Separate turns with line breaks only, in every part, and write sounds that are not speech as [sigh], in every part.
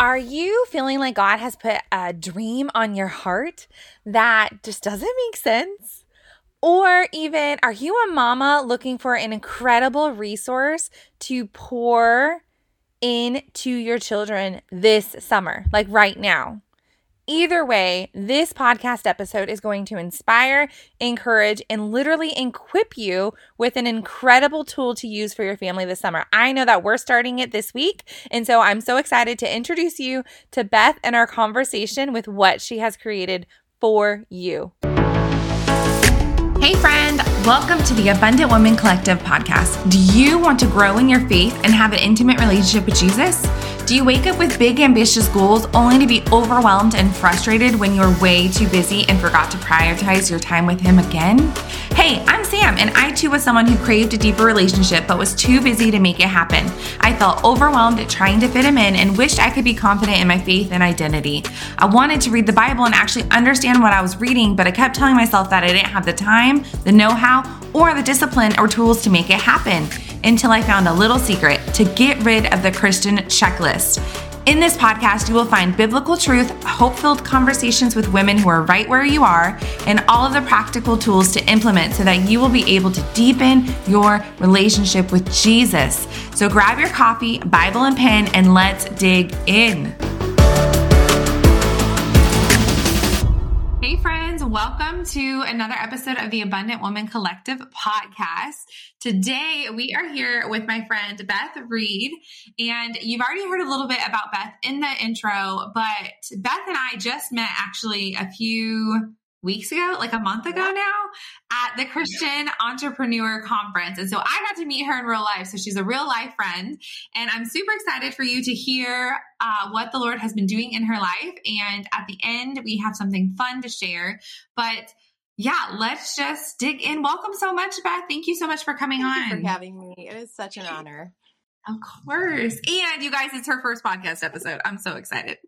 Are you feeling like God has put a dream on your heart that just doesn't make sense? Or even, are you a mama looking for an incredible resource to pour into your children this summer, like right now? Either way, this podcast episode is going to inspire, encourage, and literally equip you with an incredible tool to use for your family this summer. I know that we're starting it this week. And so I'm so excited to introduce you to Beth and our conversation with what she has created for you. Hey, friend, welcome to the Abundant Woman Collective podcast. Do you want to grow in your faith and have an intimate relationship with Jesus? Do you wake up with big, ambitious goals only to be overwhelmed and frustrated when you're way too busy and forgot to prioritize your time with Him again? Hey, I'm Sam, and I too was someone who craved a deeper relationship but was too busy to make it happen. I felt overwhelmed at trying to fit Him in and wished I could be confident in my faith and identity. I wanted to read the Bible and actually understand what I was reading, but I kept telling myself that I didn't have the time, the know how, or the discipline or tools to make it happen until I found a little secret to get rid of the Christian checklist. In this podcast, you will find biblical truth, hope filled conversations with women who are right where you are, and all of the practical tools to implement so that you will be able to deepen your relationship with Jesus. So grab your coffee, Bible, and pen, and let's dig in. Friends, welcome to another episode of the Abundant Woman Collective podcast. Today, we are here with my friend Beth Read, and you've already heard a little bit about Beth in the intro, but Beth and I just met actually a few weeks ago, like a month ago now, at the Christian Entrepreneur Conference. And so I got to meet her in real life. So she's a real life friend. And I'm super excited for you to hear uh, what the Lord has been doing in her life. And at the end, we have something fun to share. But yeah, let's just dig in. Welcome so much, Beth. Thank you so much for coming
Thank
on.
for having me. It is such an honor.
Of course. And you guys, it's her first podcast episode. I'm so excited.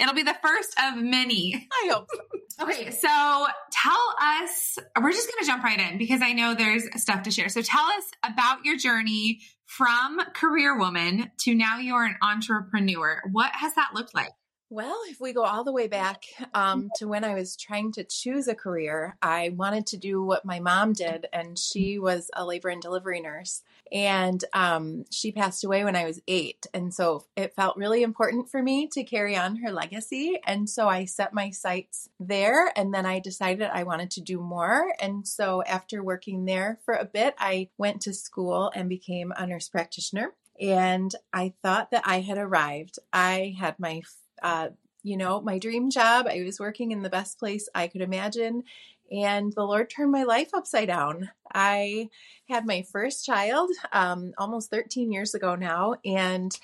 It'll be the first of many.
I hope so.
Okay, so tell us, we're just going to jump right in because I know there's stuff to share. So tell us about your journey from career woman to now you're an entrepreneur. What has that looked like?
Well, if we go all the way back um, to when I was trying to choose a career, I wanted to do what my mom did, and she was a labor and delivery nurse. And um, she passed away when I was eight. And so it felt really important for me to carry on her legacy. And so I set my sights there. And then I decided I wanted to do more. And so after working there for a bit, I went to school and became a nurse practitioner. And I thought that I had arrived. I had my uh, you know, my dream job. I was working in the best place I could imagine. And the Lord turned my life upside down. I had my first child um, almost 13 years ago now. And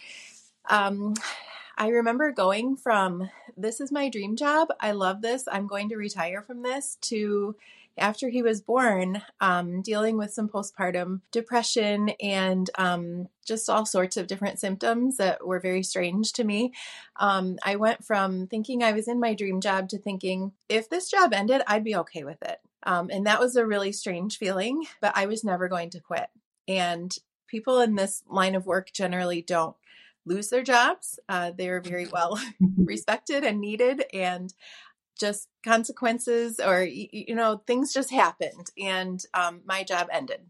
um, I remember going from this is my dream job. I love this. I'm going to retire from this to after he was born, um, dealing with some postpartum depression and um, just all sorts of different symptoms that were very strange to me. Um, I went from thinking I was in my dream job to thinking if this job ended, I'd be okay with it. Um, and that was a really strange feeling, but I was never going to quit. And people in this line of work generally don't lose their jobs. Uh, they're very [laughs] well [laughs] respected and needed. And just consequences or you know things just happened and um, my job ended.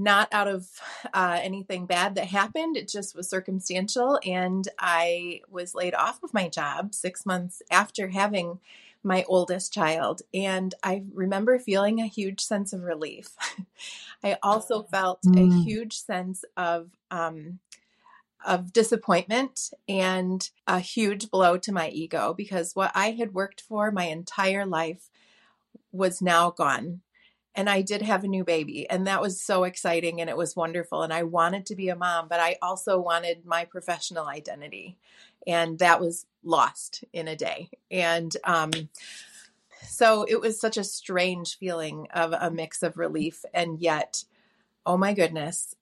Not out of uh, anything bad that happened it just was circumstantial and i was laid off of my job six months after having my oldest child and i remember feeling a huge sense of relief. [laughs] I also felt mm. a huge sense of um, of disappointment and a huge blow to my ego because what I had worked for my entire life was now gone. And I did have a new baby, and that was so exciting and it was wonderful. And I wanted to be a mom, but I also wanted my professional identity, and that was lost in a day. And um, so it was such a strange feeling of a mix of relief and yet, oh my goodness,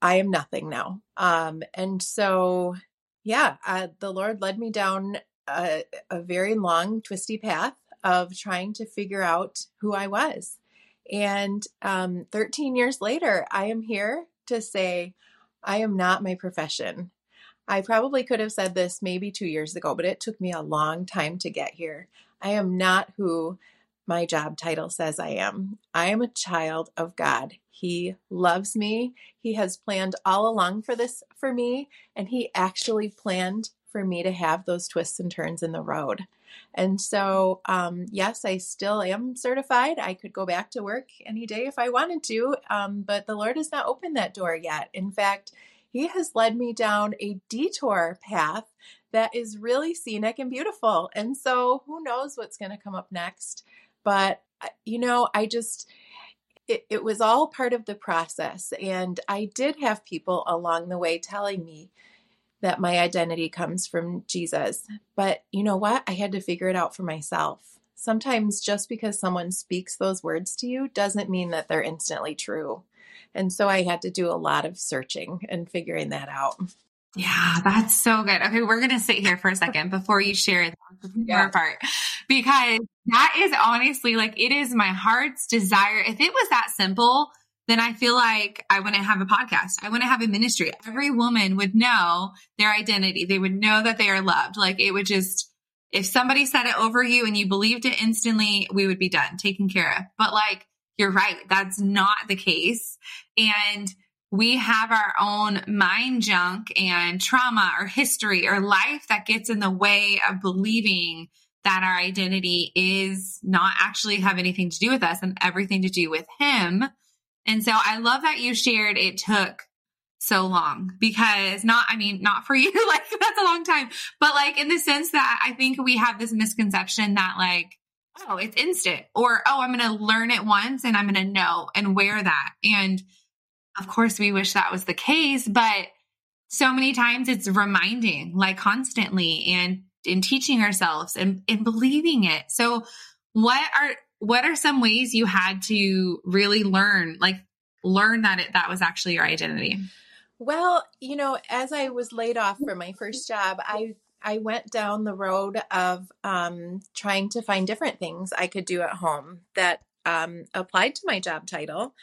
I am nothing now. Um, and so, yeah, uh, the Lord led me down a, a very long, twisty path of trying to figure out who I was. And um, 13 years later, I am here to say, I am not my profession. I probably could have said this maybe two years ago, but it took me a long time to get here. I am not who my job title says I am. I am a child of God. He loves me. He has planned all along for this for me, and He actually planned for me to have those twists and turns in the road. And so, um, yes, I still am certified. I could go back to work any day if I wanted to, um, but the Lord has not opened that door yet. In fact, He has led me down a detour path that is really scenic and beautiful. And so, who knows what's going to come up next? But, you know, I just, it, it was all part of the process. And I did have people along the way telling me, that my identity comes from Jesus. But you know what? I had to figure it out for myself. Sometimes just because someone speaks those words to you doesn't mean that they're instantly true. And so I had to do a lot of searching and figuring that out.
Yeah, that's so good. Okay, we're going to sit here for a second before you share the yeah. part because that is honestly like it is my heart's desire. If it was that simple, then I feel like I wouldn't have a podcast. I wouldn't have a ministry. Every woman would know their identity. They would know that they are loved. Like it would just, if somebody said it over you and you believed it instantly, we would be done, taken care of. But like, you're right. That's not the case. And we have our own mind junk and trauma or history or life that gets in the way of believing that our identity is not actually have anything to do with us and everything to do with him and so I love that you shared it took so long because not, I mean, not for [laughs] you, like that's a long time, but like in the sense that I think we have this misconception that like, oh, it's instant or, oh, I'm going to learn it once and I'm going to know and wear that. And of course, we wish that was the case, but so many times it's reminding like constantly and in teaching ourselves and, and believing it. So what are what are some ways you had to really learn, like learn that it, that was actually your identity?
Well, you know, as I was laid off from my first job, I I went down the road of um, trying to find different things I could do at home that um, applied to my job title,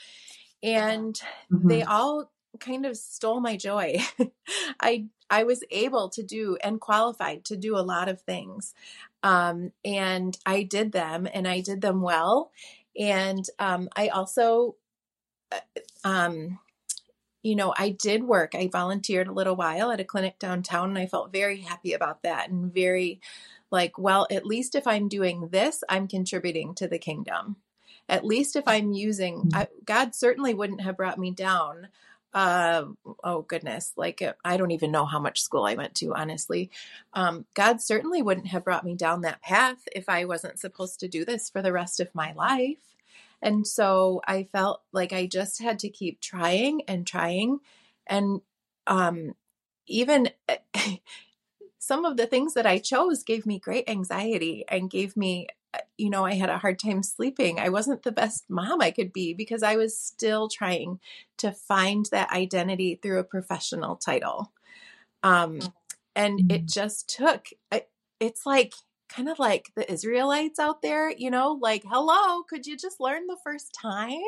and mm-hmm. they all kind of stole my joy. [laughs] I I was able to do and qualified to do a lot of things. Um, and I did them and I did them well. And um, I also, uh, um, you know, I did work. I volunteered a little while at a clinic downtown and I felt very happy about that and very like, well, at least if I'm doing this, I'm contributing to the kingdom. At least if I'm using, mm. I, God certainly wouldn't have brought me down uh, oh goodness, like uh, I don't even know how much school I went to, honestly. Um, God certainly wouldn't have brought me down that path if I wasn't supposed to do this for the rest of my life. And so I felt like I just had to keep trying and trying. And um, even [laughs] some of the things that I chose gave me great anxiety and gave me you know, I had a hard time sleeping. I wasn't the best mom I could be because I was still trying to find that identity through a professional title. Um, and it mm. just took, it's like, kind of like the Israelites out there, you know, like, hello, could you just learn the first time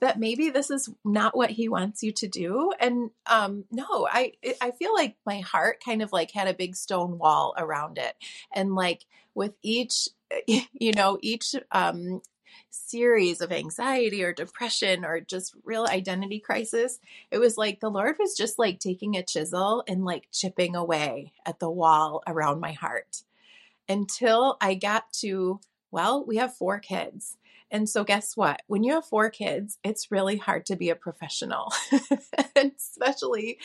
that maybe this is not what he wants you to do? And um, no, I I feel like my heart kind of like had a big stone wall around it. And like with each [laughs] you know, each um, series of anxiety or depression or just real identity crisis, it was like the Lord was just like taking a chisel and like chipping away at the wall around my heart until I got to, well, we have four kids. And so, guess what? When you have four kids, it's really hard to be a professional, [laughs] especially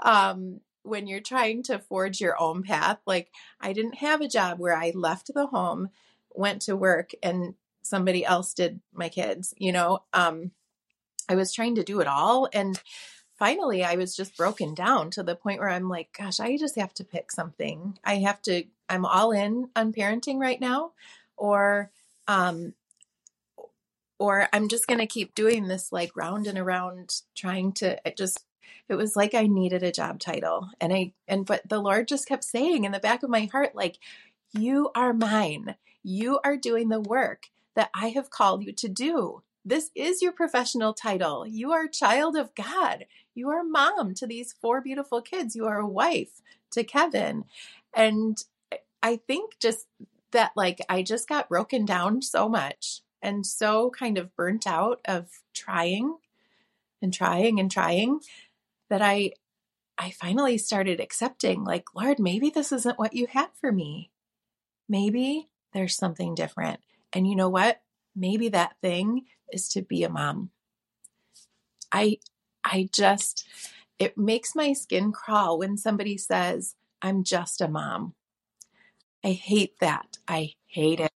um, when you're trying to forge your own path. Like, I didn't have a job where I left the home, went to work, and somebody else did my kids. You know, um, I was trying to do it all. And finally, I was just broken down to the point where I'm like, gosh, I just have to pick something. I have to, I'm all in on parenting right now, or, um, or I'm just going to keep doing this like round and around trying to it just it was like I needed a job title. And I, and, but the Lord just kept saying in the back of my heart, like, you are mine. You are doing the work that I have called you to do. This is your professional title. You are child of God. You are mom to these four beautiful kids. You are a wife to Kevin. And I think just that, like, I just got broken down so much and so kind of burnt out of trying and trying and trying that I I finally started accepting like Lord maybe this isn't what you had for me. Maybe there's something different. And you know what? Maybe that thing is to be a mom. I I just it makes my skin crawl when somebody says I'm just a mom. I hate that. I hate it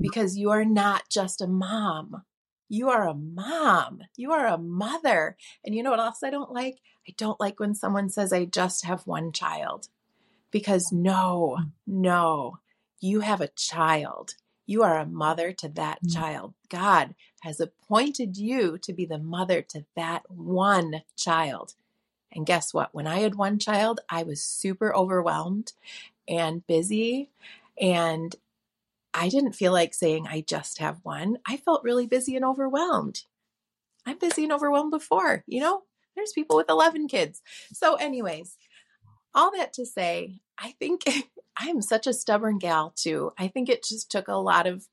because you are not just a mom. You are a mom. You are a mother. And you know what else I don't like? I don't like when someone says, I just have one child. Because no, mm. no, you have a child. You are a mother to that mm. child. God has appointed you to be the mother to that one child. And guess what? When I had one child, I was super overwhelmed and busy. And I didn't feel like saying, I just have one. I felt really busy and overwhelmed. I'm busy and overwhelmed before, you know? There's people with 11 kids. So, anyways, all that to say, I think [laughs] I'm such a stubborn gal too. I think it just took a lot of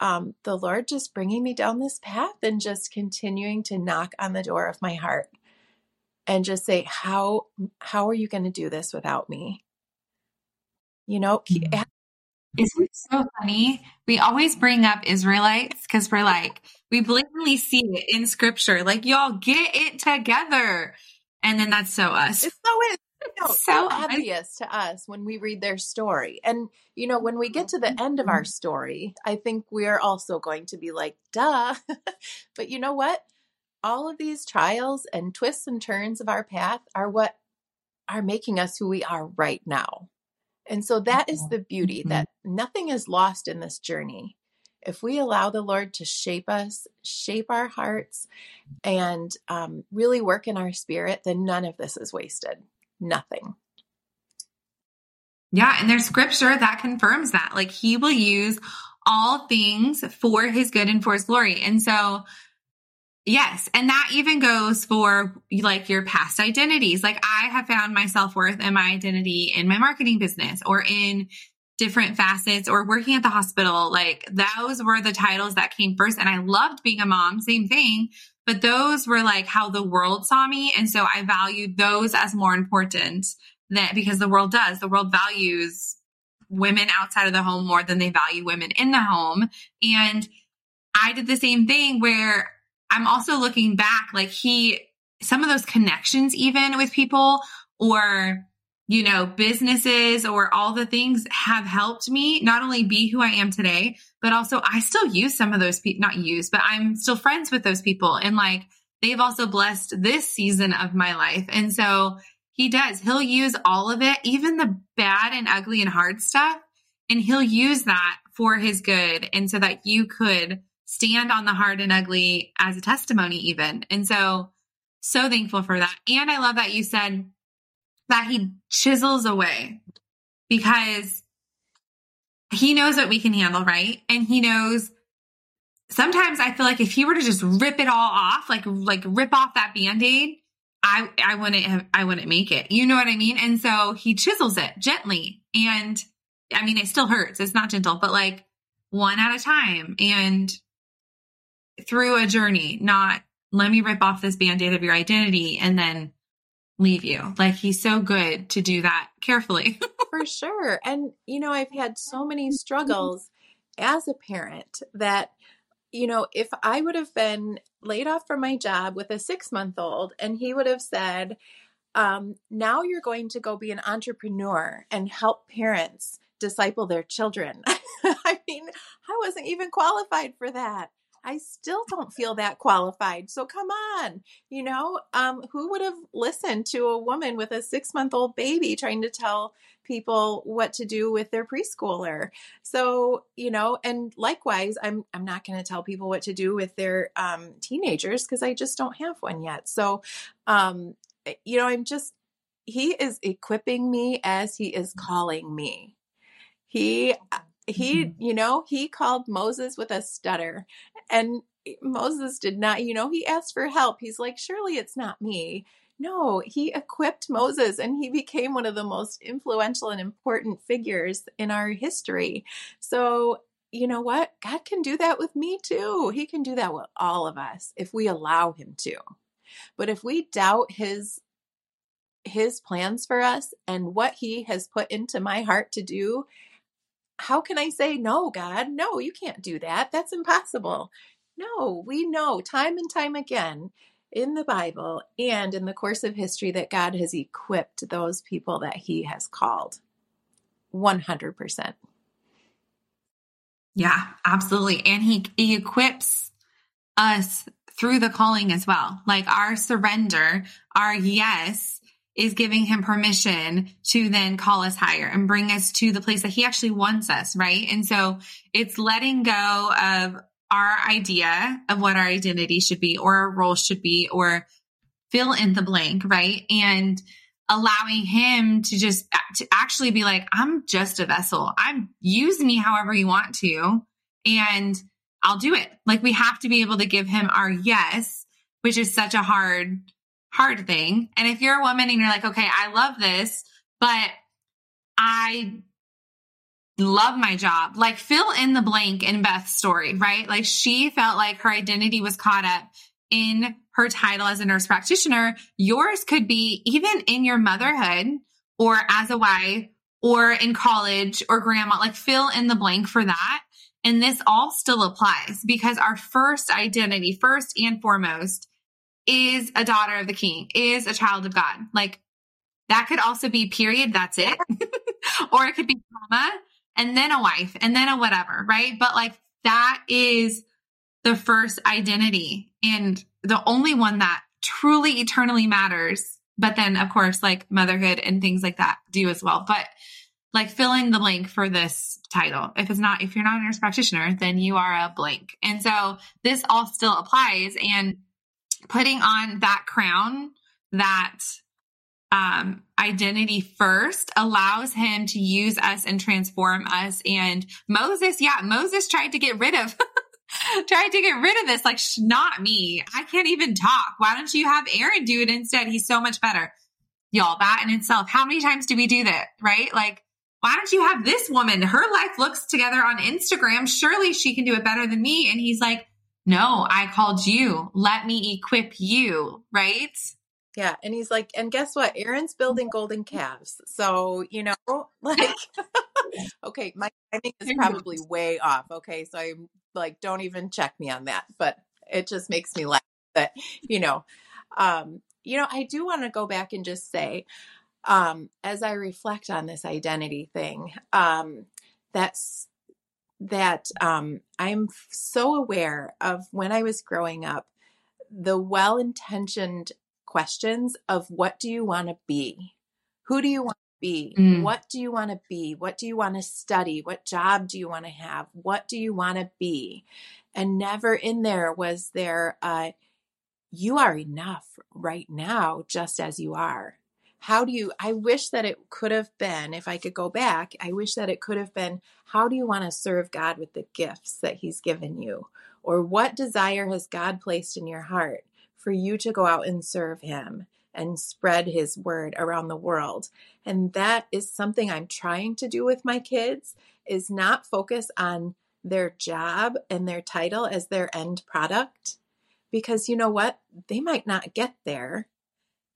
um, the Lord just bringing me down this path and just continuing to knock on the door of my heart and just say, how how are you going to do this without me? You know, mm-hmm.
Isn't it so funny? We always bring up Israelites because we're like, we blatantly see it in scripture. Like, y'all get it together. And then that's so us.
It's so is. So, obvious to us when we read their story. And, you know, when we get to the end of our story, I think we're also going to be like, duh. [laughs] but you know what? All of these trials and twists and turns of our path are what are making us who we are right now. And so that is the beauty mm-hmm. that nothing is lost in this journey. If we allow the Lord to shape us, shape our hearts, and um, really work in our spirit, then none of this is wasted. Nothing.
Yeah. And there's scripture that confirms that. Like he will use all things for his good and for his glory. And so Yes. And that even goes for like your past identities. Like I have found my self worth and my identity in my marketing business or in different facets or working at the hospital. Like those were the titles that came first. And I loved being a mom, same thing. But those were like how the world saw me. And so I valued those as more important that because the world does, the world values women outside of the home more than they value women in the home. And I did the same thing where I'm also looking back, like he, some of those connections, even with people or, you know, businesses or all the things have helped me not only be who I am today, but also I still use some of those people, not use, but I'm still friends with those people. And like, they've also blessed this season of my life. And so he does, he'll use all of it, even the bad and ugly and hard stuff. And he'll use that for his good. And so that you could stand on the hard and ugly as a testimony, even. And so, so thankful for that. And I love that you said that he chisels away because he knows what we can handle, right? And he knows sometimes I feel like if he were to just rip it all off, like like rip off that band-aid, I I wouldn't have I wouldn't make it. You know what I mean? And so he chisels it gently. And I mean it still hurts. It's not gentle, but like one at a time. And through a journey, not let me rip off this band aid of your identity and then leave you. Like he's so good to do that carefully. [laughs]
For sure. And, you know, I've had so many [laughs] struggles as a parent that, you know, if I would have been laid off from my job with a six month old and he would have said, um, now you're going to go be an entrepreneur and help parents disciple their children. [laughs] I mean, I wasn't even qualified for that. I still don't feel that qualified. So come on, you know, um, who would have listened to a woman with a six month old baby trying to tell people what to do with their preschooler? So, you know, and likewise, I'm I'm not going to tell people what to do with their um, teenagers because I just don't have one yet. So, um, eh, you know, I'm just he is equipping me as he is calling me. He he, mm-hmm. you know, he called Moses with a stutter. And Moses did not, you know, he asked for help. He's like, surely it's not me. No, he equipped Moses and he became one of the most influential and important figures in our history. So, you know what? God can do that with me too. He can do that with all of us if we allow him to. But if we doubt his his plans for us and what he has put into my heart to do, how can I say no, God? No, you can't do that. That's impossible. No, we know time and time again in the Bible and in the course of history that God has equipped those people that he has called. 100%.
Yeah, absolutely. And he, he equips us through the calling as well. Like our surrender, our yes is giving him permission to then call us higher and bring us to the place that he actually wants us, right? And so it's letting go of our idea of what our identity should be or our role should be or fill in the blank, right? And allowing him to just to actually be like, I'm just a vessel. I'm use me however you want to. And I'll do it. Like we have to be able to give him our yes, which is such a hard hard thing. And if you're a woman and you're like, okay, I love this, but I love my job, like fill in the blank in Beth's story, right? Like she felt like her identity was caught up in her title as a nurse practitioner. Yours could be even in your motherhood or as a wife or in college or grandma, like fill in the blank for that. And this all still applies because our first identity, first and foremost, is a daughter of the king, is a child of God. Like that could also be period, that's it. [laughs] or it could be mama and then a wife and then a whatever, right? But like that is the first identity and the only one that truly eternally matters. But then of course, like motherhood and things like that do as well. But like fill in the blank for this title. If it's not, if you're not a nurse practitioner, then you are a blank. And so this all still applies. And putting on that crown, that um, identity first allows him to use us and transform us. And Moses, yeah, Moses tried to get rid of, [laughs] tried to get rid of this. Like, not me. I can't even talk. Why don't you have Aaron do it instead? He's so much better. Y'all, that in itself, how many times do we do that? Right? Like, why don't you have this woman? Her life looks together on Instagram. Surely she can do it better than me. And he's like, no, I called you. Let me equip you, right?
Yeah. And he's like, and guess what? Aaron's building golden calves. So, you know, [laughs] like, [laughs] okay, my timing is [laughs] probably way off. Okay. So I'm like, don't even check me on that. But it just makes me laugh that, you know, um, you know, I do want to go back and just say, um, as I reflect on this identity thing, um, that's that um, I'm so aware of when I was growing up, the well intentioned questions of what do you want to be? Who do you want to be? Mm. What do you want to be? What do you want to study? What job do you want to have? What do you want to be? And never in there was there, uh, you are enough right now, just as you are how do you i wish that it could have been if i could go back i wish that it could have been how do you want to serve god with the gifts that he's given you? Or what desire has god placed in your heart for you to go out and serve him and spread his word around the world? And that is something i'm trying to do with my kids is not focus on their job and their title as their end product because you know what? They might not get there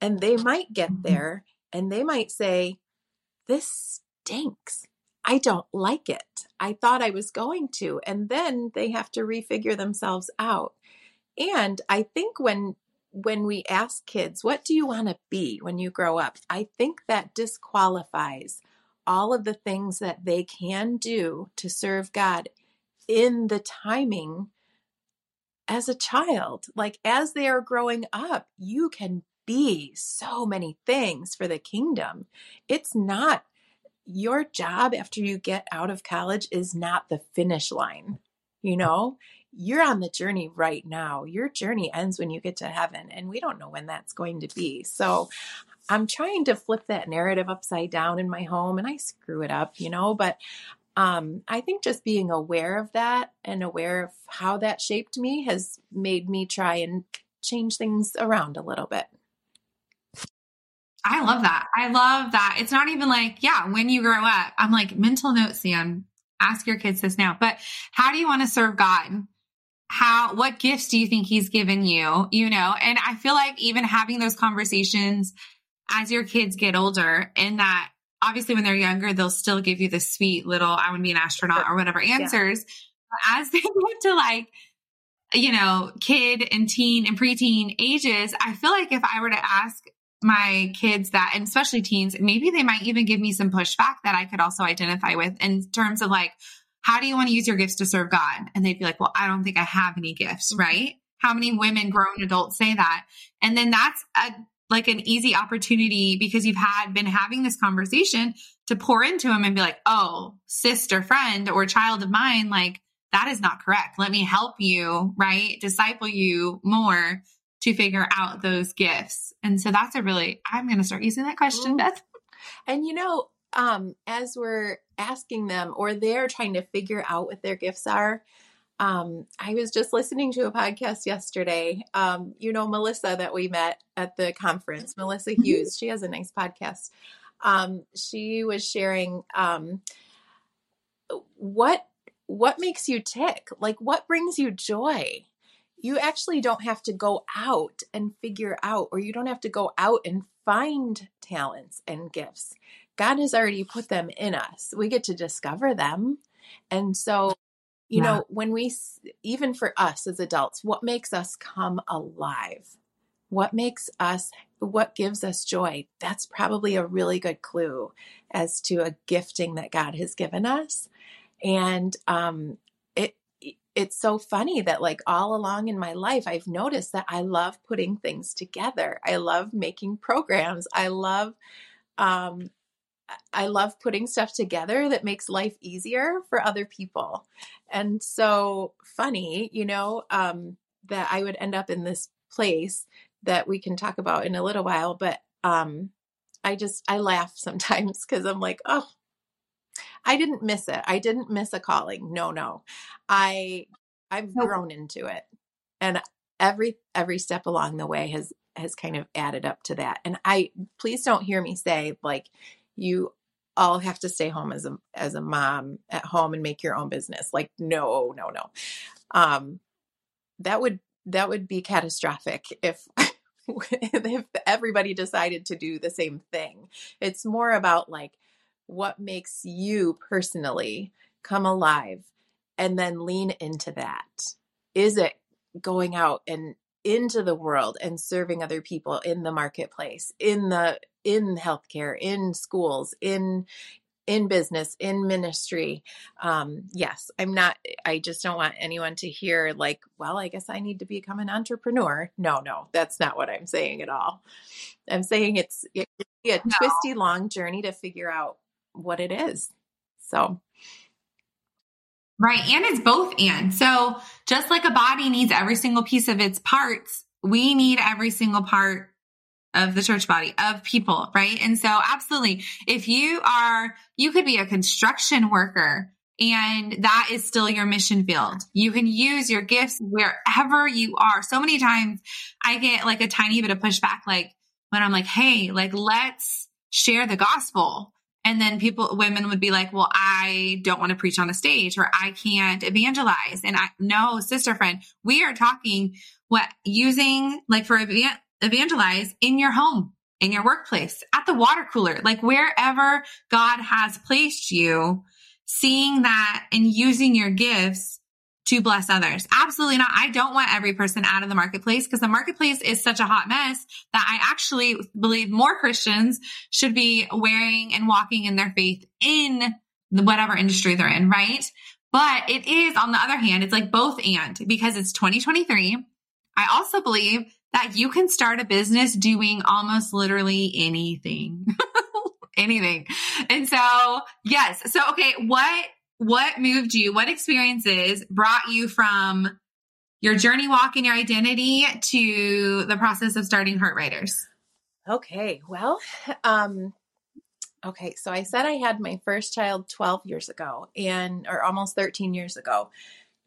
and they might get mm-hmm. there and they might say, This stinks. I don't like it. I thought I was going to. And then they have to refigure themselves out. And I think when when we ask kids, what do you want to be when you grow up? I think that disqualifies all of the things that they can do to serve God in the timing as a child. Like as they are growing up, you can be so many things for the kingdom. It's not your job after you get out of college is not the finish line. You know, you're on the journey right now. Your journey ends when you get to heaven, and we don't know when that's going to be. So I'm trying to flip that narrative upside down in my home, and I screw it up, you know, but um, I think just being aware of that and aware of how that shaped me has made me try and change things around a little bit.
I love that. I love that. It's not even like, yeah, when you grow up, I'm like, mental note, Sam, ask your kids this now. But how do you want to serve God? How, what gifts do you think he's given you? You know, and I feel like even having those conversations as your kids get older and that obviously when they're younger, they'll still give you the sweet little, I want to be an astronaut or whatever answers. Yeah. As [laughs] they get to like, you know, kid and teen and preteen ages, I feel like if I were to ask my kids that, and especially teens, maybe they might even give me some pushback that I could also identify with in terms of like, how do you want to use your gifts to serve God? And they'd be like, well, I don't think I have any gifts, mm-hmm. right? How many women, grown adults say that? And then that's a, like an easy opportunity because you've had been having this conversation to pour into them and be like, oh, sister, friend, or child of mine, like that is not correct. Let me help you, right? Disciple you more to figure out those gifts. And so that's a really, I'm going to start using that question, mm. Beth.
And you know, um, as we're asking them or they're trying to figure out what their gifts are, um, I was just listening to a podcast yesterday. Um, you know, Melissa that we met at the conference, Melissa mm-hmm. Hughes, she has a nice podcast. Um, she was sharing um, what what makes you tick, like what brings you joy you actually don't have to go out and figure out, or you don't have to go out and find talents and gifts. God has already put them in us. We get to discover them. And so, you yeah. know, when we, even for us as adults, what makes us come alive? What makes us, what gives us joy? That's probably a really good clue as to a gifting that God has given us. And um, it's so funny that like all along in my life i've noticed that i love putting things together. I love making programs. I love um i love putting stuff together that makes life easier for other people. And so funny you know um that i would end up in this place that we can talk about in a little while but um i just i laugh [laughs] sometimes because i'm like oh I didn't miss it. I didn't miss a calling. No, no. I I've grown into it. And every every step along the way has has kind of added up to that. And I please don't hear me say like you all have to stay home as a as a mom at home and make your own business. Like no, no, no. Um that would that would be catastrophic if [laughs] if everybody decided to do the same thing. It's more about like what makes you personally come alive and then lean into that. Is it going out and into the world and serving other people in the marketplace, in the in healthcare, in schools, in in business, in ministry. Um, yes, I'm not, I just don't want anyone to hear, like, well, I guess I need to become an entrepreneur. No, no, that's not what I'm saying at all. I'm saying it's, it's a twisty, long journey to figure out what it is. So,
right. And it's both and. So, just like a body needs every single piece of its parts, we need every single part of the church body of people, right? And so absolutely, if you are, you could be a construction worker and that is still your mission field. You can use your gifts wherever you are. So many times I get like a tiny bit of pushback, like when I'm like, Hey, like let's share the gospel. And then people, women would be like, well, I don't want to preach on a stage or I can't evangelize. And I, no, sister friend, we are talking what using like for evangelize in your home, in your workplace, at the water cooler, like wherever God has placed you, seeing that and using your gifts to bless others. Absolutely not. I don't want every person out of the marketplace because the marketplace is such a hot mess that I actually believe more Christians should be wearing and walking in their faith in the whatever industry they're in, right? But it is on the other hand, it's like both and because it's 2023. I also believe that you can start a business doing almost literally anything. [laughs] anything. And so, yes. So, okay, what what moved you? What experiences brought you from your journey walk and your identity to the process of starting HeartWriters?
Okay, well, um, okay, so I said I had my first child 12 years ago and or almost 13 years ago.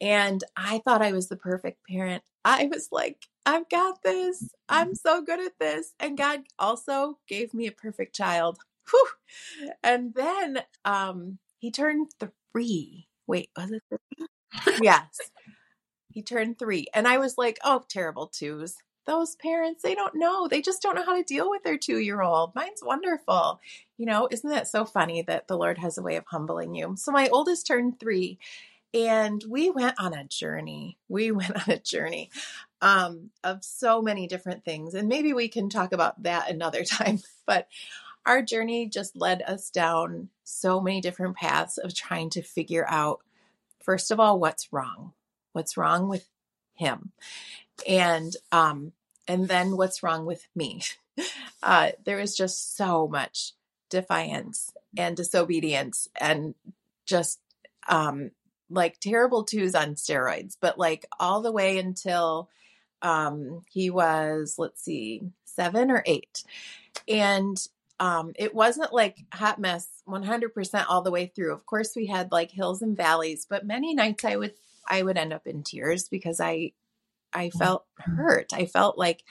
And I thought I was the perfect parent. I was like, I've got this. I'm so good at this. And God also gave me a perfect child. Whew. And then um he turned 3. Wait, was it 3? [laughs] yes. He turned 3. And I was like, "Oh, terrible twos." those parents, they don't know. They just don't know how to deal with their two year old. Mine's wonderful. You know, isn't that so funny that the Lord has a way of humbling you? So, my oldest turned three, and we went on a journey. We [laughs] went on a journey um, of so many different things. And maybe we can talk about that another [laughs] time. But our journey just led us down so many different paths of trying to figure out, first of all, what's wrong. What's wrong with him? And um, and then what's wrong with me? [laughs] Uh, there is just so much defiance and disobedience and just um, like terrible twos on steroids, but like all the way until um, he was, let's see, seven or eight. And um, it wasn't like hot mess 100% all the way through. Of course, we had like hills and valleys, but many nights I would I would end up in tears because I I mm-hmm. felt hurt. I felt like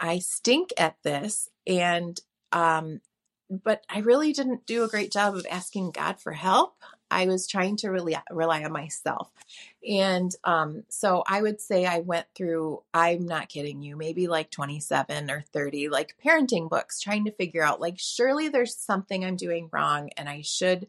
I stink at this. And, um, but I really didn't do a great job of asking God for help. I was trying to really rely on myself. And um, so I would say I went through, I'm not kidding you, maybe like 27 or 30, like parenting books, trying to figure out, like, surely there's something I'm doing wrong and I should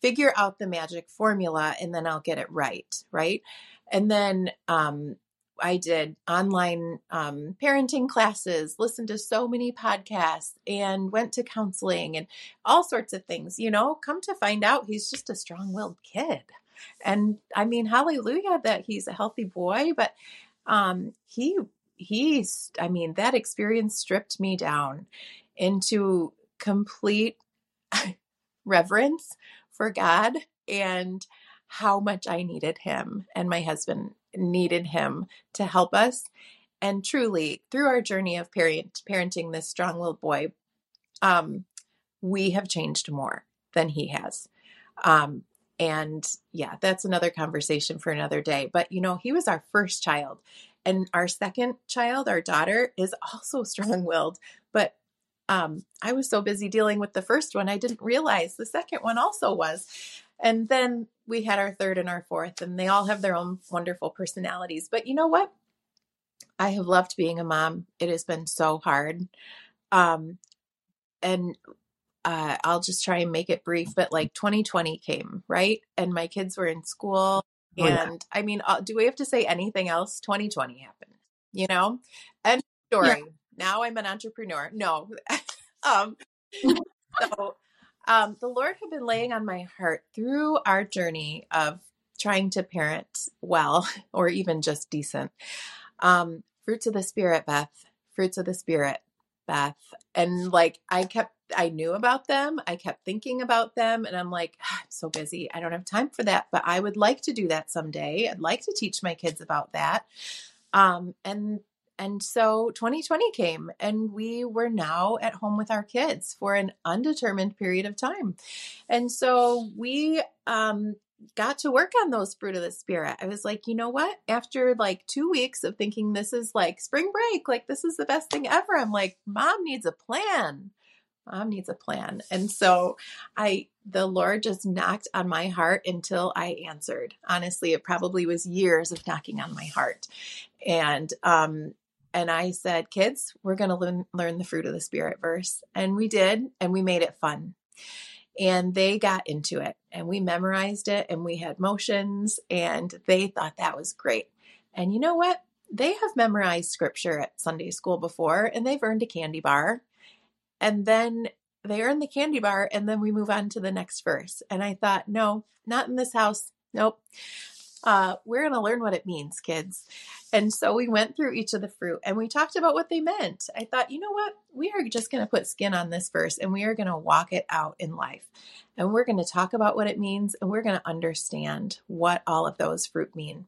figure out the magic formula and then I'll get it right. Right. And then um, I did online um, parenting classes, listened to so many podcasts, and went to counseling and all sorts of things. You know, come to find out, he's just a strong willed kid. And I mean, hallelujah that he's a healthy boy, but um, he, he's, I mean, that experience stripped me down into complete [laughs] reverence for God and how much I needed him and my husband needed him to help us. And truly, through our journey of parent, parenting this strong willed boy, um, we have changed more than he has. Um, and yeah, that's another conversation for another day. But you know, he was our first child. And our second child, our daughter, is also [laughs] strong willed. But um, I was so busy dealing with the first one, I didn't realize the second one also was. And then we had our third and our fourth, and they all have their own wonderful personalities. But you know what? I have loved being a mom. It has been so hard. Um, and uh, I'll just try and make it brief, but like 2020 came, right? And my kids were in school. Oh, and yeah. I mean, uh, do we have to say anything else? 2020 happened, you know? And story. Yeah. Now I'm an entrepreneur. No. [laughs] um, [laughs] so um, the Lord had been laying on my heart through our journey of trying to parent well [laughs] or even just decent. Um, fruits of the Spirit, Beth. Fruits of the Spirit, Beth. And like I kept, I knew about them. I kept thinking about them. And I'm like, ah, I'm so busy. I don't have time for that. But I would like to do that someday. I'd like to teach my kids about that. Um, and and so 2020 came, and we were now at home with our kids for an undetermined period of time. And so we um, got to work on those fruit of the spirit. I was like, you know what? After like two weeks of thinking this is like spring break, like this is the best thing ever, I'm like, mom needs a plan. Mom needs a plan. And so I, the Lord just knocked on my heart until I answered. Honestly, it probably was years of knocking on my heart. And um, and I said, kids, we're going to learn, learn the fruit of the spirit verse. And we did, and we made it fun. And they got into it, and we memorized it, and we had motions, and they thought that was great. And you know what? They have memorized scripture at Sunday school before, and they've earned a candy bar. And then they earn the candy bar, and then we move on to the next verse. And I thought, no, not in this house. Nope uh, we're going to learn what it means, kids. And so we went through each of the fruit and we talked about what they meant. I thought, you know what? We are just going to put skin on this verse and we are going to walk it out in life. And we're going to talk about what it means and we're going to understand what all of those fruit mean.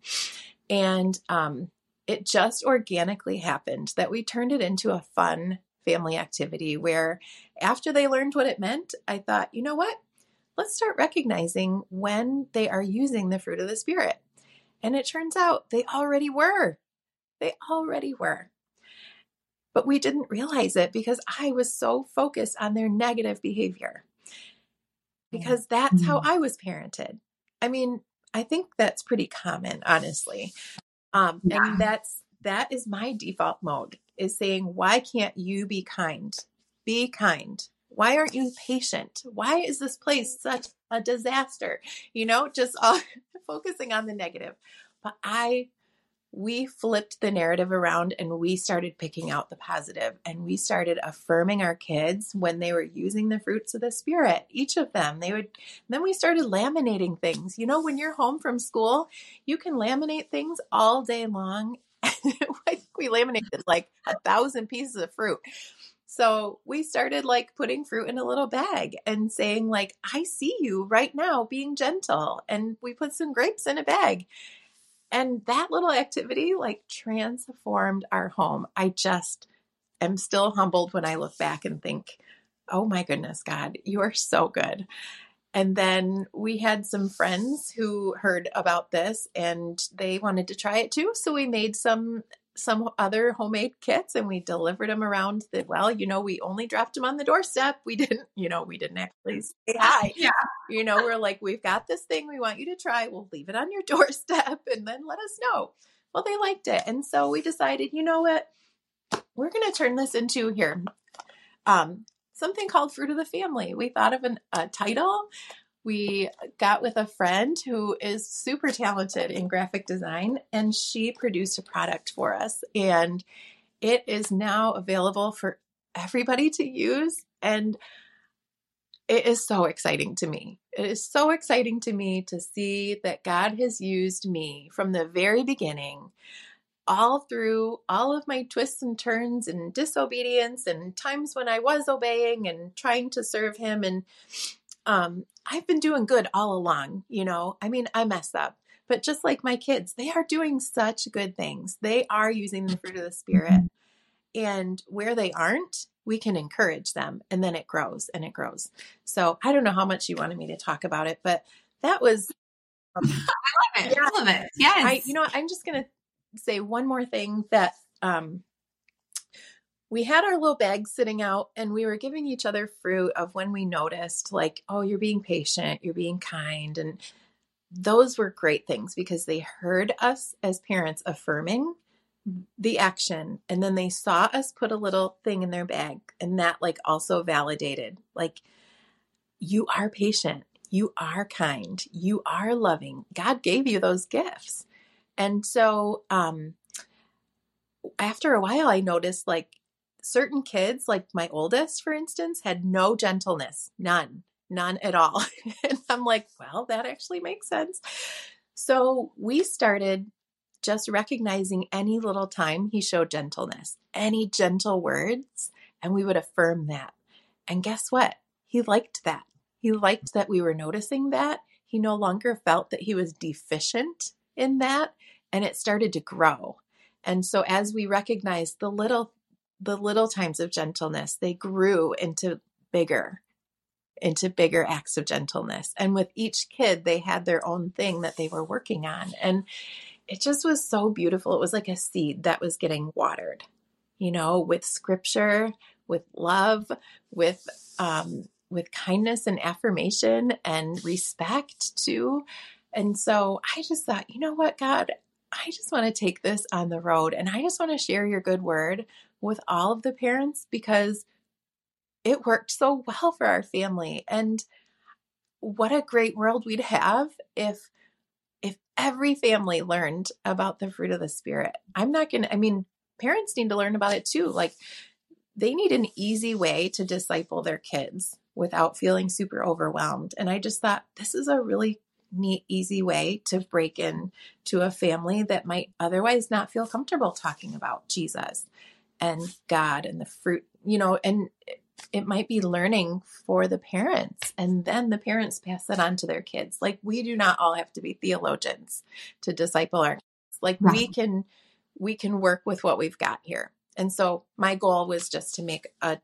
And um, it just organically happened that we turned it into a fun family activity where after they learned what it meant, I thought, you know what? Let's start recognizing when they are using the fruit of the Spirit. And it turns out they already were. They already were. But we didn't realize it because I was so focused on their negative behavior. Because that's mm-hmm. how I was parented. I mean, I think that's pretty common, honestly. Um, yeah. And that's that is my default mode is saying, why can't you be kind? Be kind. Why aren't you patient? Why is this place such a disaster? You know, just all [laughs] focusing on the negative. But I we flipped the narrative around and we started picking out the positive and we started affirming our kids when they were using the fruits of the spirit each of them they would then we started laminating things you know when you're home from school you can laminate things all day long [laughs] i think we laminated like a thousand pieces of fruit so we started like putting fruit in a little bag and saying like i see you right now being gentle and we put some grapes in a bag and that little activity like transformed our home. I just am still humbled when I look back and think, oh my goodness, God, you are so good. And then we had some friends who heard about this and they wanted to try it too. So we made some some other homemade kits and we delivered them around the well you know we only dropped them on the doorstep. We [laughs] didn't you know we didn't actually say hi
yeah.
You know we're like we've got this thing we want you to try. We'll leave it on your [laughs] doorstep and then let us know. Well they liked it. And so we decided you know what? We're going to turn this into here um something called fruit of the family. We thought of an, a title we got with a friend who is super talented in graphic design and she produced a product for us and it is now available for everybody to use and it is so exciting to me. It is so exciting to me to see that God has used me from the very beginning, all through all of my twists and turns and disobedience and times when I was obeying and trying to serve Him. And um, I've been doing good all along, you know. I mean, I mess up, but just like my kids, they are doing such good things. They are using the fruit of the spirit. Mm-hmm. And where they aren't, we can encourage them and then it grows and it grows. So I don't know how much you wanted me to talk about it, but that was
um, [laughs] I love it. Yeah, I love it. Yes.
I, you know, I'm just going to say one more thing that um, we had our little bags sitting out and we were giving each other fruit of when we noticed like oh you're being patient you're being kind and those were great things because they heard us as parents affirming the action and then they saw us put a little thing in their bag and that like also validated like you are patient you are kind you are loving god gave you those gifts. And so um after a while i noticed like certain kids, like my oldest, for instance, had no gentleness, none, none at all. [laughs] and I'm like, well, that actually makes sense. So we started just recognizing any little time he showed gentleness, any gentle words, and we would affirm that. And guess what? He liked that. He liked that we were noticing that. He no longer felt that he was deficient in that, and it started to grow. And so, as we recognized the little the little times of gentleness, they grew into bigger, into bigger acts of gentleness. And with each kid, they had their own thing that they were working on. And it just was so beautiful. It was like a seed that was getting watered, you know, with scripture, with love, with, um, with kindness and affirmation and respect too. And so I just thought, you know what, God, I just want to take this on the road and I just want to share your good word with all of the parents because it worked so [laughs] well for our family. And what a great world we'd have if if every family learned about the fruit of the spirit. I'm not going to I mean parents need to learn about it too. Like they need an easy way to disciple their kids without feeling super overwhelmed. And I just thought this is a really neat, easy way to break in to a family that might otherwise not feel comfortable talking about Jesus and God and the fruit, you know, and it might be learning for the parents and then the parents pass it on to their kids. Like we do not all have to be theologians to disciple our kids. Like right. we can we can work with what we've got here. And so my goal was just to make a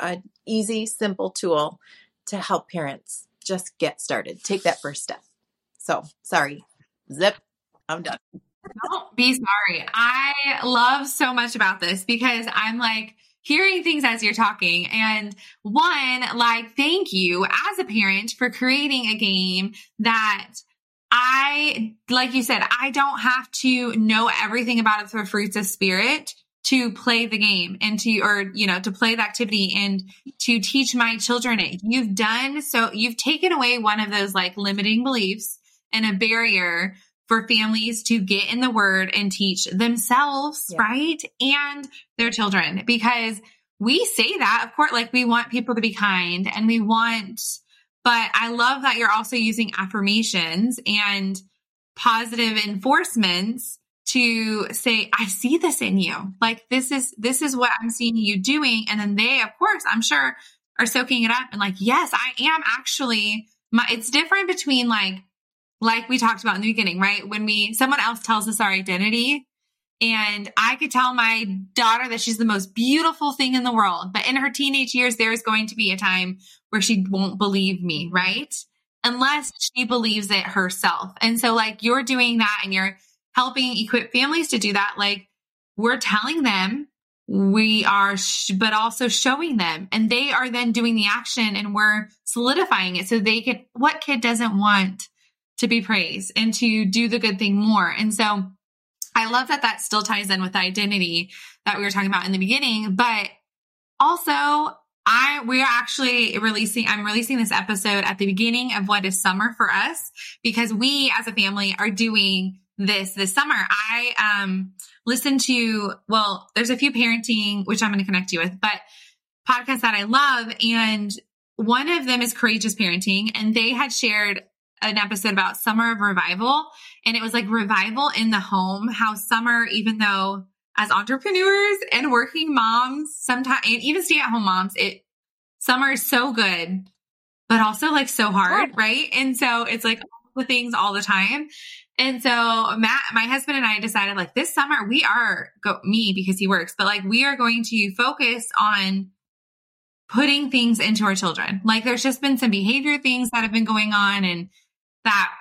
a easy, simple tool to help parents just get started. Take that first step. So sorry. Zip. I'm done.
Don't be sorry. I love so much about this because I'm like hearing things as you're talking. And one, like, thank you as a parent for creating a game that I, like you said, I don't have to know everything about it for fruits of spirit to play the game and to, or, you know, to play the activity and to teach my children it. You've done so, you've taken away one of those like limiting beliefs and a barrier for families to get in the word and teach themselves, yeah. right? And their children because we say that, of course, like we want people to be kind and we want, but I love that you're also using affirmations and positive enforcements to say, I see this in you. Like this is, this is what I'm seeing you doing. And then they, of course, I'm sure are soaking it up and like, yes, I am actually my, it's different between like, like we talked about in the beginning, right? When we, someone else tells us our identity and I could tell my daughter that she's the most beautiful thing in the world, but in her teenage years, there's going to be a time where she won't believe me, right? Unless she believes it herself. And so like you're doing that and you're helping equip families to do that. Like we're telling them we are, sh- but also showing them and they are then doing the action and we're solidifying it so they can, what kid doesn't want to be praised and to do the good thing more? And so I love that that still ties in with the identity that we were talking about in the beginning, but also I we are actually releasing I'm releasing this episode at the beginning of what is summer for us because we as a family are doing this this summer. I um listened to well, there's a few parenting which I'm going to connect you with, but podcasts that I love and one of them is courageous parenting and they had shared an episode about summer of revival. And it was like revival in the home how summer even though as entrepreneurs and working moms sometimes and even stay at home moms it summer is so good but also like so hard right? And so it's like all the things all the time. And so Matt, my husband and I decided like this summer we are go me because he works, but like we are going to focus on putting things into our children. Like there's just been some behavior things that have been going on and that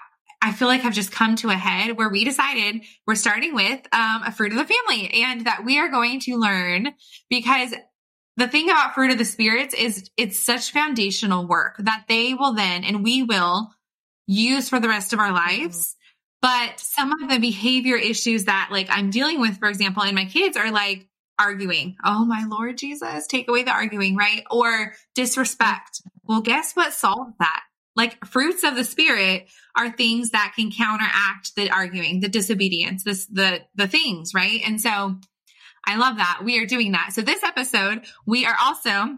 I feel like have just come to a head where we decided we're starting with um, a fruit of the family and that we are going to learn because the thing about fruit of the spirits is it's such foundational work that they will then and we will use for the rest of our lives. But some of the behavior issues that like I'm dealing with, for example, and my kids are like arguing. Oh my Lord Jesus, take away the arguing, right? Or disrespect. Well, guess what solves that? Like fruits of the spirit are things that can counteract the arguing, the disobedience, this, the, the things, right? And so I love that. We are doing that. So this episode, we are also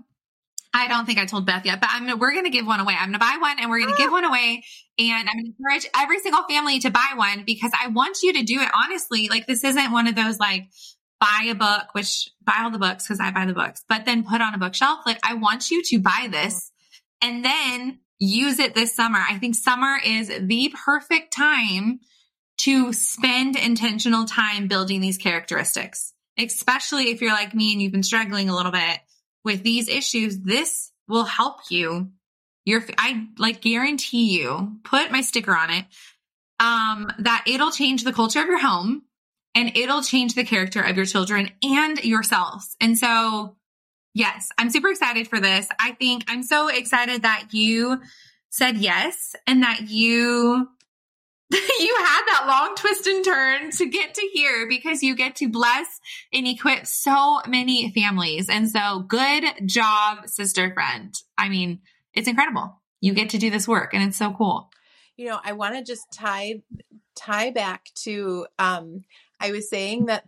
I don't think I told Beth yet, but I'm gonna, we're going to give one away. I'm going to buy one and we're going to give ah. one away. And I'm going to encourage every single family to buy one because I want you to do it honestly. Like this isn't one of those like buy a book, which buy all the books because I buy the books, but then put on a bookshelf. Like I want you to buy this mm-hmm. and then use it this summer. I think summer is the perfect time to spend intentional time building these characteristics, especially if you're like me and you've been struggling a little bit with these issues. This will help you. Your, I like guarantee you, put my sticker on it, um, that it'll change the culture of your home and it'll change the character of your children and yourselves. And so Yes, I'm super excited for this. I think I'm so excited that you said yes and that you [laughs] you had that long twist and turn to get to here because you get to bless and equip so many families. And so good job, sister friend. I mean, it's incredible. You get to do this work and it's so cool.
You know, I want to just tie tie back to um I was saying that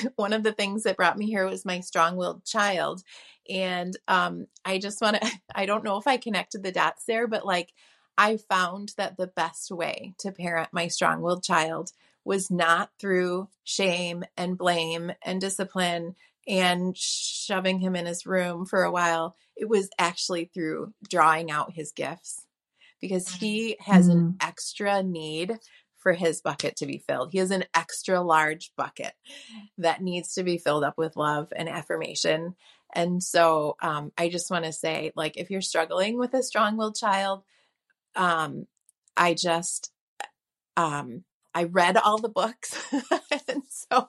[laughs] one of the things that brought me here was my strong-willed child and um, i just want to [laughs] i don't know if i connected the dots there but like i found that the best way to parent my strong-willed child was not through shame and blame and discipline and shoving him in his room for a while it was actually through drawing out his gifts because he has mm. an extra need for his bucket to be filled. He has an extra large bucket that needs to be filled up with love and affirmation. And so um, I just want to say, like, if you're struggling with a strong willed child, um, I just, um, I read all the books. [laughs] and so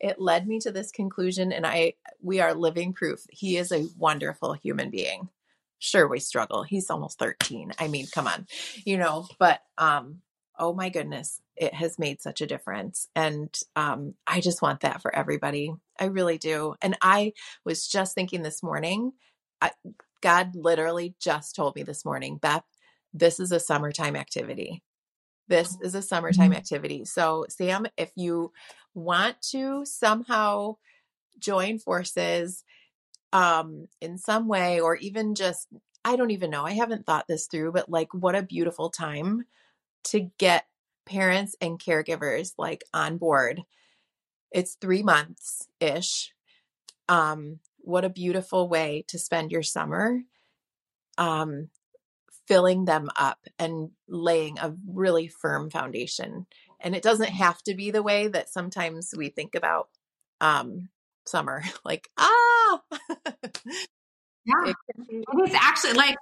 it led me to this conclusion. And I, we are living proof. He is a wonderful human being. Sure, we struggle. He's almost 13. I mean, come on, you know, but, um, oh my goodness, it has made such a difference. And um, I just want that for everybody. I really do. And I was just thinking this morning, I, God literally just told me this morning, Beth, this is a summertime activity. This is a summertime mm-hmm. activity. So, Sam, if you want to somehow join forces um, in some way, or even just, I don't even know, I haven't thought this through, but like, what a beautiful time to get parents and caregivers like on board. It's three months ish. Um, what a beautiful way to spend your summer. Um, filling them up and laying a really firm foundation. And it doesn't have to be the way that sometimes we think about um, summer, [laughs] like, ah. [laughs]
yeah. It, it is actually like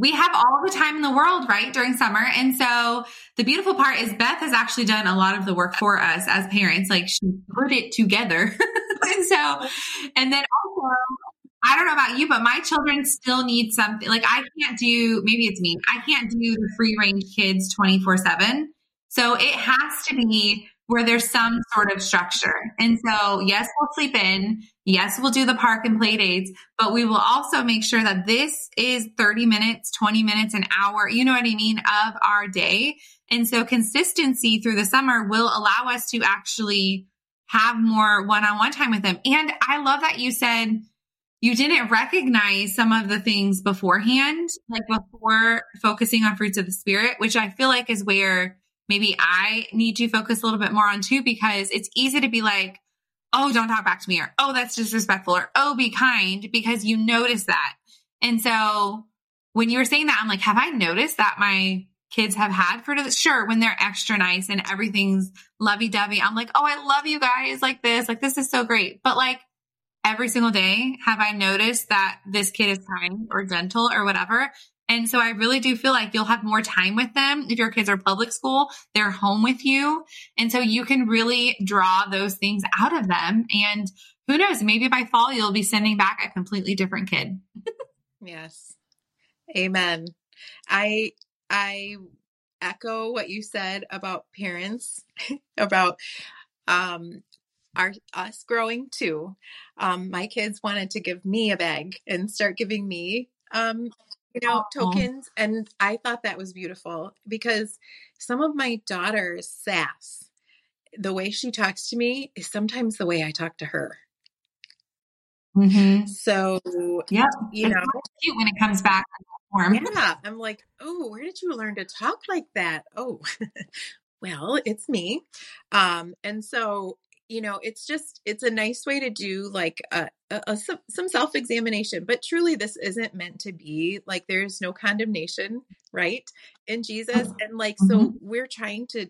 we have all the time in the world, right, during summer. And so the beautiful part is Beth has actually done a lot of the work for us as parents. Like she put it together. [laughs] and so, and then also I don't know about you, but my children still need something. Like I can't do, maybe it's me, I can't do the free range kids 24 7. So it has to be where there's some sort of structure. And so, yes, we'll sleep in. Yes, we'll do the park and play dates, but we will also make sure that this is 30 minutes, 20 minutes, an hour, you know what I mean, of our day. And so consistency through the summer will allow us to actually have more one on one time with them. And I love that you said, you didn't recognize some of the things beforehand, like before focusing on fruits of the spirit, which I feel like is where maybe I need to focus a little bit more on too, because it's easy to be like, oh, don't talk back to me, or oh, that's disrespectful, or oh, be kind, because you notice that. And so when you were saying that, I'm like, have I noticed that my kids have had the sure when they're extra nice and everything's lovey dovey. I'm like, oh, I love you guys like this. Like this is so great. But like every single day have I noticed that this kid is kind or gentle or whatever. And so I really do feel like you'll have more time with them. If your kids are public school, they're home with you. And so you can really draw those things out of them. And who knows, maybe by fall, you'll be sending back a completely different kid.
yes. Amen. I, I echo what you said about parents, [laughs] about um, our us growing too, um, my kids wanted to give me a bag and start giving me um, you know, tokens. And I thought that was beautiful because some of my daughter's sass, the way she talks to me is sometimes the way I talk to her.
Mm-hmm.
So,
yeah,
you know,
cute when it comes back.
Yeah, I'm like, oh, where did you learn to talk like that? Oh, [laughs] well, it's me. Um, and so you know it's just it's a nice way to do like a, a, a some, some self-examination but truly this isn't meant to be like there's no condemnation right in jesus mm-hmm. and like so mm-hmm. we're trying to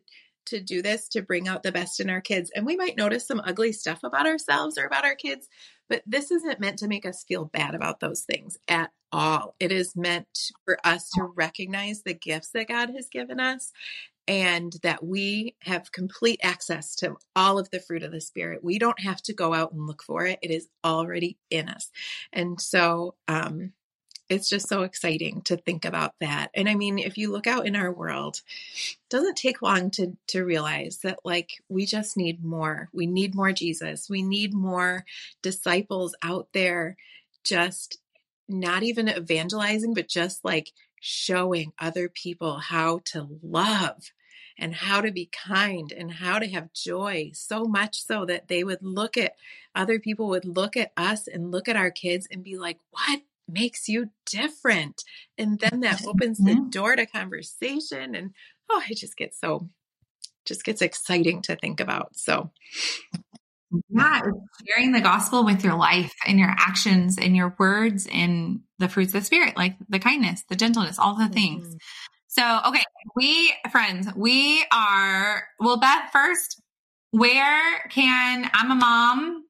to do this to bring out the best in our kids and we might notice some ugly stuff about ourselves or about our kids but this isn't meant to make us feel bad about those things at all it is meant for us to recognize the gifts that god has given us and that we have complete access to all of the fruit of the spirit. We don't have to go out and look for it. It is already in us. And so um it's just so exciting to think about that. And i mean if you look out in our world it doesn't take long to to realize that like we just need more. We need more jesus. We need more disciples out there just not even evangelizing but just like showing other people how to love and how to be kind and how to have joy so much so that they would look at other people would look at us and look at our kids and be like what makes you different? And then that [laughs] opens the door to conversation and oh i just get so just gets exciting to think about so.
Yeah sharing the gospel with your life and your actions and your words and the fruits of the spirit like the kindness the gentleness all the things. Mm-hmm. So, okay, we friends, we are well, Beth, first, where can I'm a mom?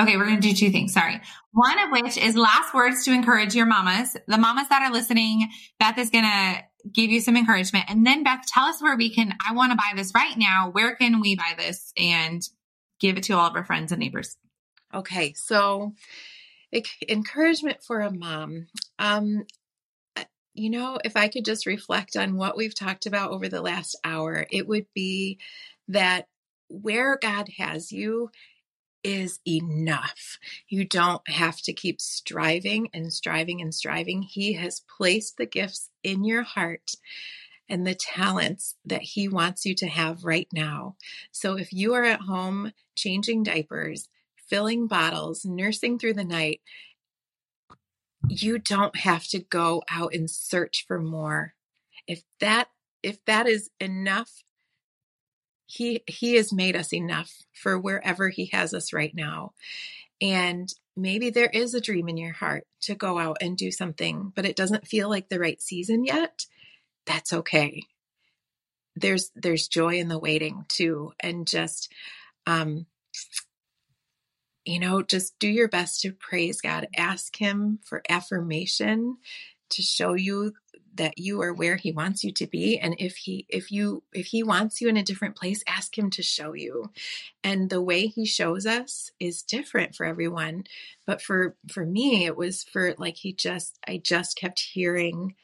Okay, we're gonna do two things. Sorry. One of which is last words to encourage your mamas. The mamas that are listening, Beth is gonna give you some encouragement. And then Beth, tell us where we can I want to buy this right now. Where can we buy this and give it to all of our friends and neighbors?
Okay, so encouragement for a mom. Um, you know, if I could just reflect on what we've talked about over the last hour, it would be that where God has you is enough. You don't have to keep striving and striving and striving. He has placed the gifts in your heart and the talents that He wants you to have right now. So if you are at home changing diapers, filling bottles, nursing through the night, you don't have to go out and search for more. If that if that is enough, he he has made us enough for wherever he has us right now. And maybe there is a dream in your heart to go out and do something, but it doesn't feel like the right season yet. That's okay. There's there's joy in the waiting too and just um you know, just do your best to praise God. Ask Him for affirmation to show you that you are where he wants you to be. And if he if you if he wants you in a different place ask him to show you. And the way he shows us is different for everyone. But for for me it was for like he just i just kept hearing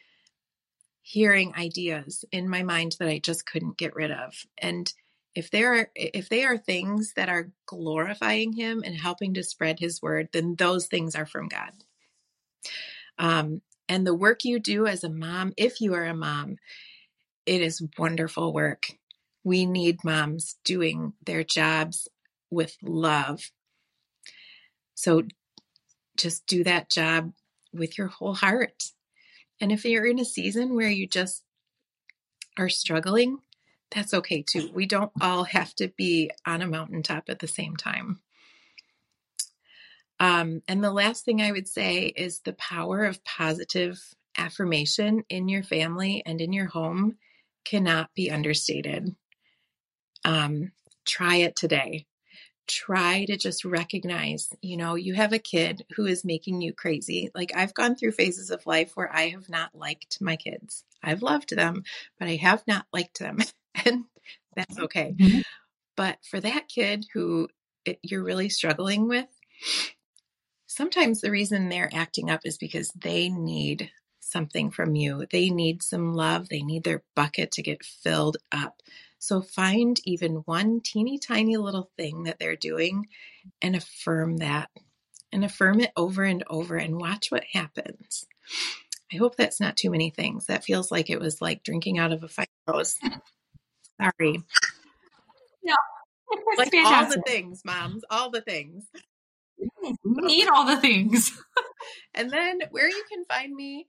hearing ideas in my mind that i just couldn't get rid of. And if there are if they are things that are glorifying him and helping to spread his word then those things are from god. Um, and the work you do as a mom if you are a mom it is wonderful work. We need moms doing their jobs with love. So just do that job with your whole heart. And if you're in a season where you just are struggling that's okay too. We don't all have to be on a mountaintop at the same time. Um, and the last thing I would say is the power of positive affirmation in your family and in your home cannot be understated. Um, try it today try to just recognize, you know, you have a kid who is making you crazy. Like I've gone through phases of life where I have not liked my kids. I've loved them, but I have not liked them. [laughs] and that's okay. Mm-hmm. But for that kid who it, you're really struggling with, sometimes the reason they're acting up is because they need something from you. They need some love. They need their bucket to get filled up. So find even one teeny tiny little thing that they're doing and affirm that and affirm it over and over and watch what happens. I hope that's not too many things. That feels like it was like drinking out of a fire hose. Sorry.
No,
like all the things, moms, all the things.
Need [laughs] all the things.
and then where you can find me,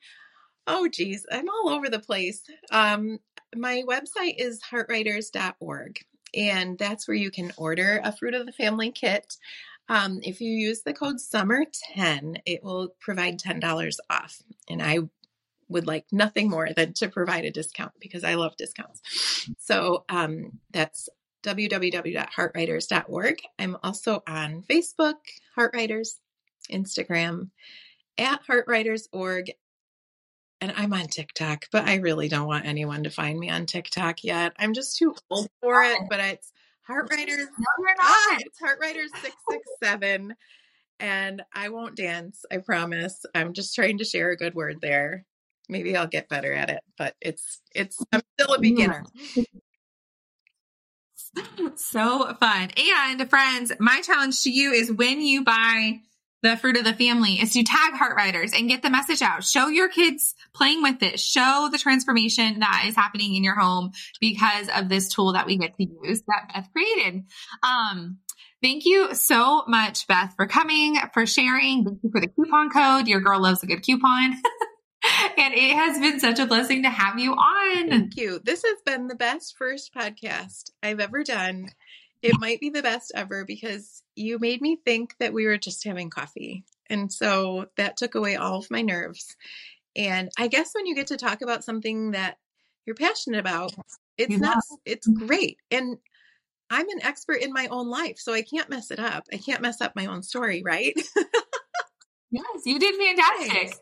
oh geez, I'm all over the place. Um, my website is heartwriters.org, and that's where you can order a Fruit of the Family kit. Um, if you use the code SUMMER10, it will provide $10 off. And I would like nothing more than to provide a discount because I love discounts. So um, that's www.heartwriters.org. I'm also on Facebook, Heartwriters, Instagram, at heartwriters.org, and I'm on TikTok, but I really don't want anyone to find me on TikTok yet. I'm just too old for it. But it's Heartwriters. No, you're not. Ah, it's Heartwriters six six seven, and I won't dance. I promise. I'm just trying to share a good word there. Maybe I'll get better at it, but it's it's. I'm still a beginner. [laughs]
so fun. And friends, my challenge to you is when you buy the fruit of the family is to tag HeartWriters and get the message out. Show your kids playing with it. Show the transformation that is happening in your home because of this tool that we get to use that Beth created. Um, thank you so much, Beth, for coming, for sharing. Thank you for the coupon code. Your girl loves a good coupon. [laughs] and it has been such a blessing to have you on.
Thank you. This has been the best first podcast I've ever done it might be the best ever because you made me think that we were just having coffee. And so that took away all of my nerves. And I guess when you get to talk about something that you're passionate about, it's not, it's great. And I'm an expert in my own life, so I can't mess it up. I can't mess up my own story, right? [laughs]
yes, you did fantastic.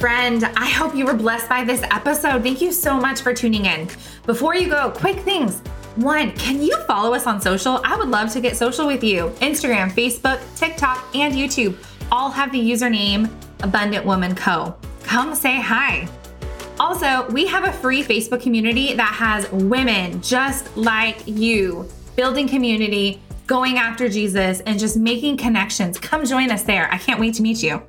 Friend, I hope you were blessed by this episode. Thank you so much for tuning in. Before you go, quick things. One, can you follow us on social? I would love to get social with you. Instagram, Facebook, TikTok, and YouTube all have the username Abundant Woman Co. Come say hi. Also, we have a free Facebook community that has women just like you building community, going after Jesus, and just making connections. Come join us there. I can't wait to meet you.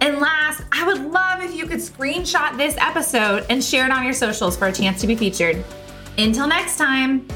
And last, I would love if you could screenshot this episode and share it on your socials for a chance to be featured. Until next time.